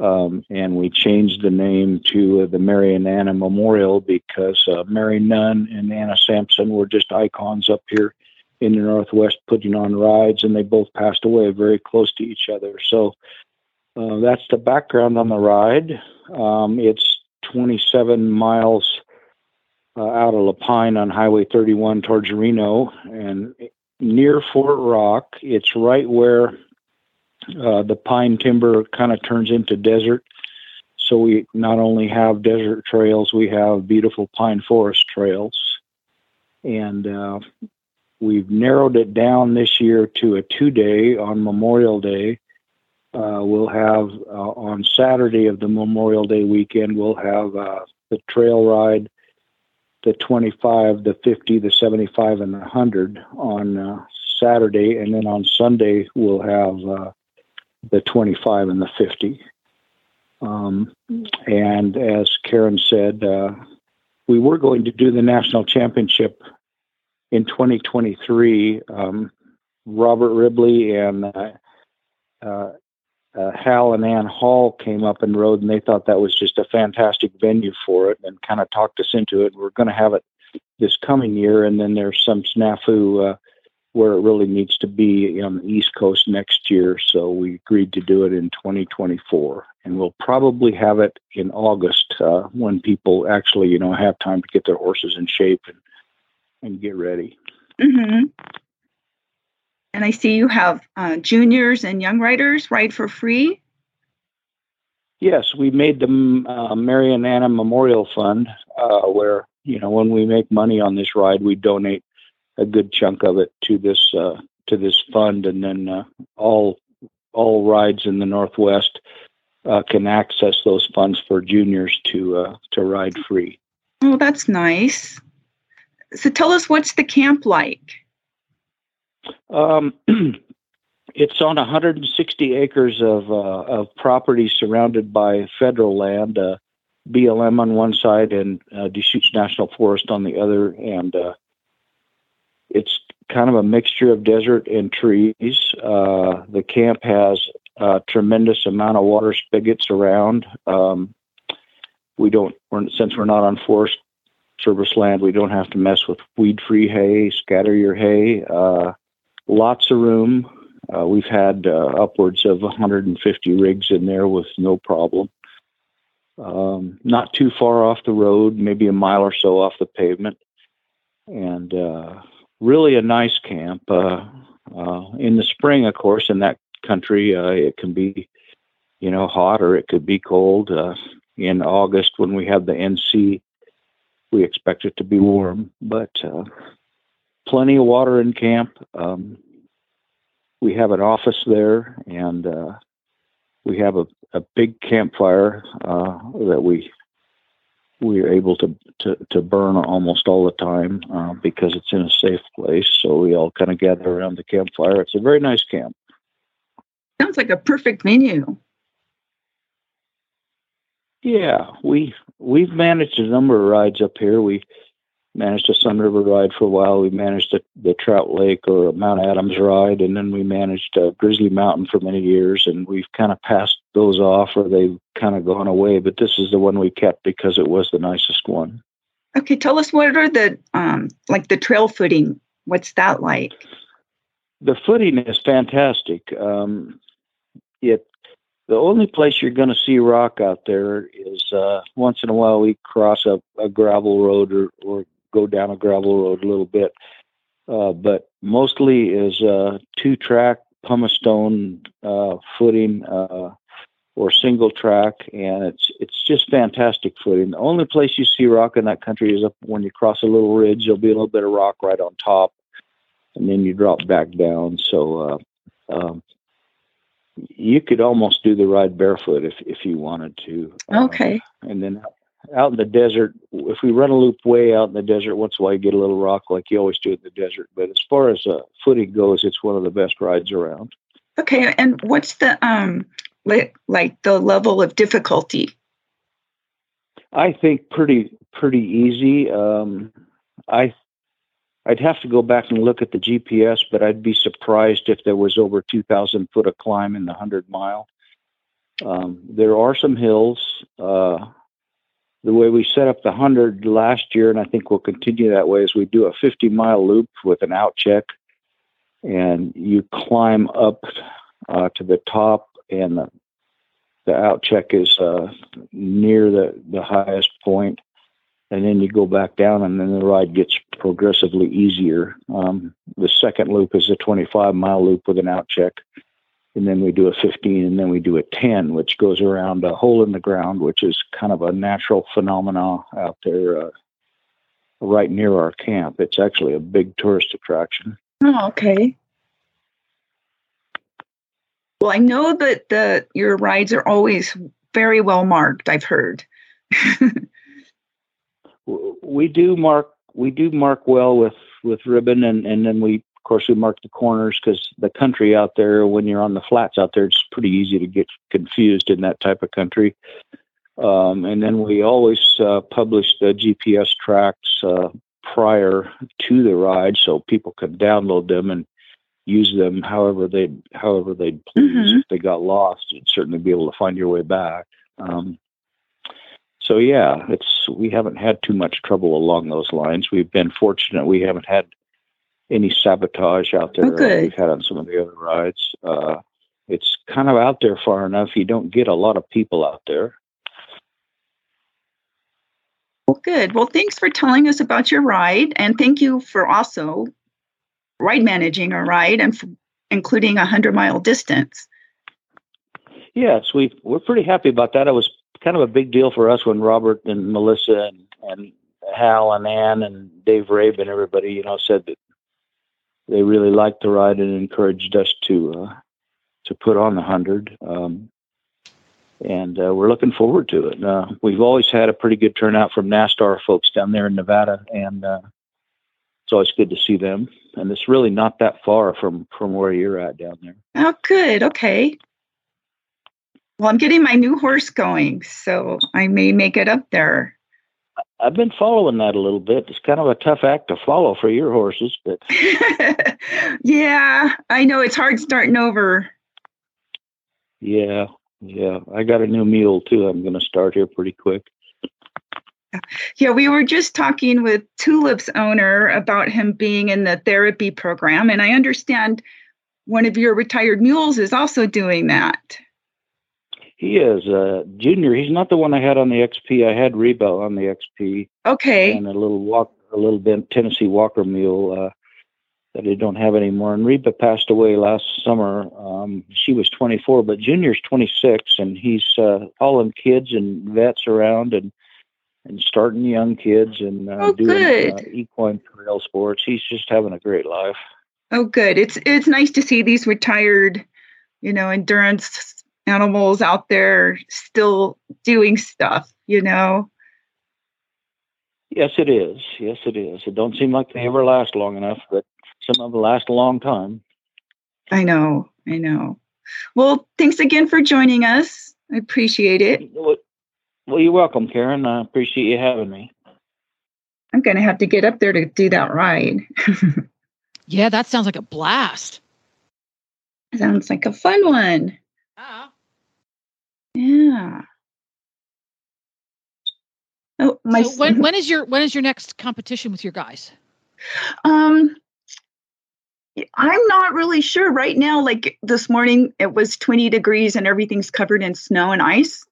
Um, and we changed the name to uh, the Mary and Anna Memorial because uh, Mary Nunn and Anna Sampson were just icons up here in the Northwest putting on rides, and they both passed away very close to each other. So uh, that's the background on the ride. Um, it's 27 miles uh, out of La Pine on Highway 31 towards Reno, and near Fort Rock. It's right where uh, the pine timber kind of turns into desert. So we not only have desert trails, we have beautiful pine forest trails. And uh, we've narrowed it down this year to a two day on Memorial Day. Uh, we'll have uh, on Saturday of the Memorial Day weekend, we'll have uh, the trail ride, the 25, the 50, the 75, and the 100 on uh, Saturday. And then on Sunday, we'll have uh, the 25 and the 50. Um, and as Karen said, uh, we were going to do the national championship in 2023. Um, Robert Ribley and uh, Hal and Ann Hall came up and rode, and they thought that was just a fantastic venue for it, and kind of talked us into it. We're going to have it this coming year, and then there's some snafu uh, where it really needs to be on the East Coast next year. So we agreed to do it in 2024, and we'll probably have it in August uh, when people actually, you know, have time to get their horses in shape and and get ready. hmm And I see you have uh, juniors and young riders ride for free. Yes, we made the uh, Mary and Anna Memorial Fund, uh, where you know when we make money on this ride, we donate a good chunk of it to this uh, to this fund, and then uh, all all rides in the Northwest uh, can access those funds for juniors to uh, to ride free. Oh, that's nice. So tell us what's the camp like? Um, it's on 160 acres of uh, of property surrounded by federal land, uh, BLM on one side and uh, Deschutes National Forest on the other, and uh, it's kind of a mixture of desert and trees. Uh, the camp has a tremendous amount of water spigots around. Um, we don't, we're, since we're not on forest service land, we don't have to mess with weed-free hay, scatter your hay. Lots of room. Uh, we've had uh, upwards of 150 rigs in there with no problem. Um, not too far off the road, maybe a mile or so off the pavement, and uh, really a nice camp. Uh, uh, in the spring, of course, in that country, uh, it can be, you know, hot or it could be cold. In August, when we have the NC, we expect it to be warm, but plenty of water in camp. Um, we have an office there, and uh, we have a, a big campfire uh, that we we are able to, to, to burn almost all the time uh, because it's in a safe place. So we all kind of gather around the campfire. It's a very nice camp. Sounds like a perfect venue. Yeah, we we've managed a number of rides up here. We managed a Sun River ride for a while. We managed the, the Trout Lake or Mount Adams ride, and then we managed uh, Grizzly Mountain for many years. And we've kind of passed those off, or they've kind of gone away. But this is the one we kept because it was the nicest one. Okay, tell us what are the um like the trail footing? What's that like? The footing is fantastic. Um, it the only place you're going to see rock out there is uh, once in a while we cross a, a gravel road or, or go down a gravel road a little bit, uh, but mostly is uh, two track pumice stone uh, footing uh, or single track, and it's it's just fantastic footing. The only place you see rock in that country is up when you cross a little ridge. There'll be a little bit of rock right on top, and then you drop back down. So uh, um, you could almost do the ride barefoot if if you wanted to. Okay. and then out in the desert, if we run a loop way out in the desert, once in a while you get a little rock like you always do in the desert. But as far as uh, footing goes, it's one of the best rides around. Okay. And what's the um like like the level of difficulty? I think pretty pretty easy. Um, I I'd have to go back and look at the GPS, but I'd be surprised if there was over two thousand foot of climb in the hundred mile. Um, there are some hills. Uh, the way we set up the hundred last year, and I think we'll continue that way, is we do a fifty mile loop with an out check, and you climb up uh, to the top, and the the out check is uh, near the, the highest point, and then you go back down, and then the ride gets progressively easier. Um, the second loop is a 25 mile loop with an out check, and then we do a 15, and then we do a 10, which goes around a hole in the ground, which is kind of a natural phenomena out there uh, right near our camp. It's actually a big tourist attraction. Oh, okay. Well, I know that the your rides are always very well marked. I've heard. we do mark we do mark well with with ribbon and and then we of course we mark the corners because the country out there when you're on the flats out there it's pretty easy to get confused in that type of country um, and then we always uh, publish the gps tracks uh, prior to the ride so people can download them and use them however they however they'd please Mhm. if they got lost you'd certainly be able to find your way back um, so yeah, it's we haven't had too much trouble along those lines. We've been fortunate; we haven't had any sabotage out there Oh, like we've had on some of the other rides. Uh, it's kind of out there far enough. You don't get a lot of people out there. Well, good. Well, thanks for telling us about your ride, and thank you for also ride managing a ride and including a hundred mile distance. Yes, we we're pretty happy about that. It was kind of a big deal for us when Robert and Melissa and, and Hal and Ann and Dave Rabe and everybody, you know, said that they really liked the ride and encouraged us to uh, to put on the hundred. Um, and uh, we're looking forward to it. Uh, we've always had a pretty good turnout from NASTR folks down there in Nevada, and uh, it's always good to see them. And it's really not that far from from where you're at down there. Oh, good. Okay. Well, I'm getting my new horse going, so I may make it up there. I've been following that a little bit. It's kind of a tough act to follow for your horses, but yeah, I know it's hard starting over. yeah, yeah. I got a new mule too. I'm going to start here pretty quick. Yeah, we were just talking with Tulip's owner about him being in the therapy program, and I understand one of your retired mules is also doing that. He is a junior. He's not the one I had on the XP. I had Reba on the XP Okay. and a little walk, a little bit Tennessee Walker mule uh, that I don't have anymore. And Reba passed away last summer. Um, she was 24, but Junior's 26, and he's uh, hauling kids and vets around and and starting young kids and uh, Oh, doing. Uh, equine trail sports. He's just having a great life. Oh, good. It's it's nice to see these retired, you know, endurance animals out there still doing stuff. You know. Yes, it is. Yes, it is. It don't seem like they ever last long enough, but some of them last a long time. I know. I know. Well, thanks again for joining us. I appreciate it. Well, well, you're welcome, Karen. I appreciate you having me. I'm going to have to get up there to do that ride. Yeah, that sounds like a blast. Sounds like a fun one. Yeah. Oh, my. so when when is your when is your next competition with your guys? Um, I'm not really sure right now. Like this morning, it was 20 degrees and everything's covered in snow and ice.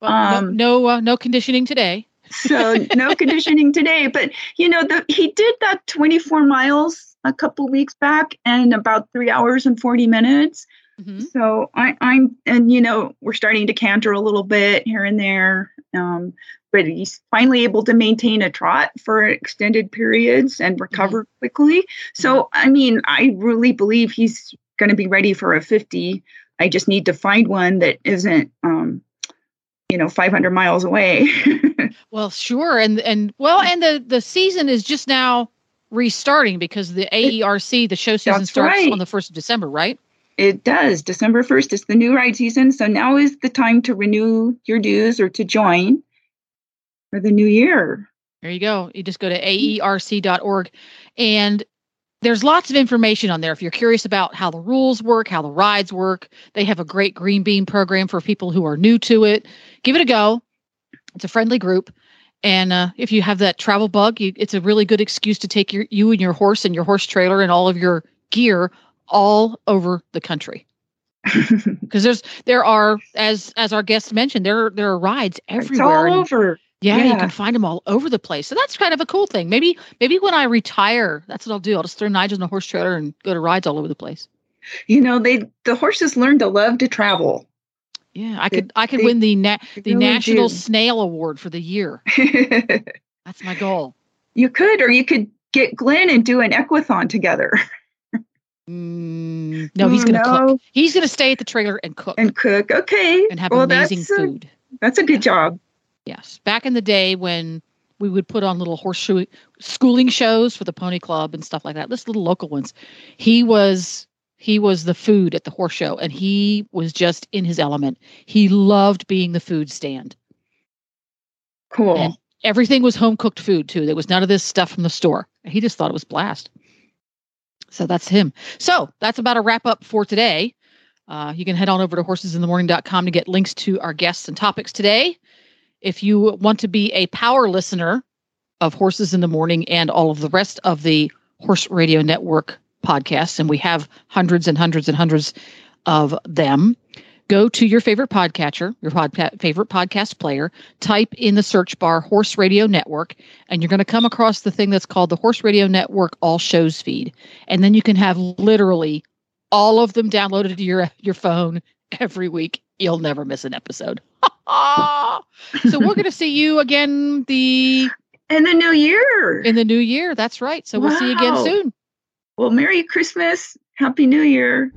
Well, Um, no no, uh, no conditioning today. So no conditioning today. But you know, the he did that 24 miles a couple weeks back and about three hours and 40 minutes. Mm-hmm. So I, I'm, and you know, we're starting to canter a little bit here and there. Um, but he's finally able to maintain a trot for extended periods and recover quickly. So, I mean, I really believe he's going to be ready for a 50. I just need to find one that isn't, um, you know, 500 miles away. Well, sure, and and well, and the the season is just now restarting because the AERC the show season That's starts right. on the first of December, right? It does. December 1st is the new ride season. So now is the time to renew your dues or to join for the new year. There you go. You just go to aerc.org and there's lots of information on there. If you're curious about how the rules work, how the rides work, they have a great green bean program for people who are new to it. Give it a go. It's a friendly group. And uh, if you have that travel bug, you, it's a really good excuse to take your you and your horse and your horse trailer and all of your gear all over the country. Because there's there are as as our guest mentioned there there are rides It's everywhere. all and- over. yeah, you can find them all over the place. So that's kind of a cool thing. Maybe maybe when I retire, that's what I'll do. I'll just throw Nigel in a horse trailer and go to rides all over the place. You know, they the horses learn to love to travel. Yeah, I They- could I could they- win the na- the really National do. Snail Award for the year. That's my goal. you could, or you could get Glenn and do an equathon together Mm, no, he's gonna No. cook. He's gonna stay at the trailer and cook and cook. Okay. and have well, amazing that's a- food. that's a good job. Yes, back in the day when we would put on little horseshoe schooling shows for the pony club and stuff like that, just little local ones. He was he was the food at the horse show, and he was just in his element. He loved being the food stand. Cool. And everything was home cooked food too. There was none of this stuff from the store. He just thought it was blast. So that's him. So that's about a wrap up for today. Uh, you can head on over to horsesinthemorning.com to get links to our guests and topics today. If you want to be a power listener of Horses in the Morning and all of the rest of the Horse Radio Network podcasts, and we have hundreds and hundreds and hundreds of them, go to your favorite podcatcher, your podca- favorite podcast player, type in the search bar Horse Radio Network, and you're going to come across the thing that's called the Horse Radio Network All Shows feed. And then you can have literally all of them downloaded to your your phone every week. You'll never miss an episode. so we're going to see you again the in the new year. in the new year. That's right. So we'll see you again soon. Well, Merry Christmas. Happy New Year.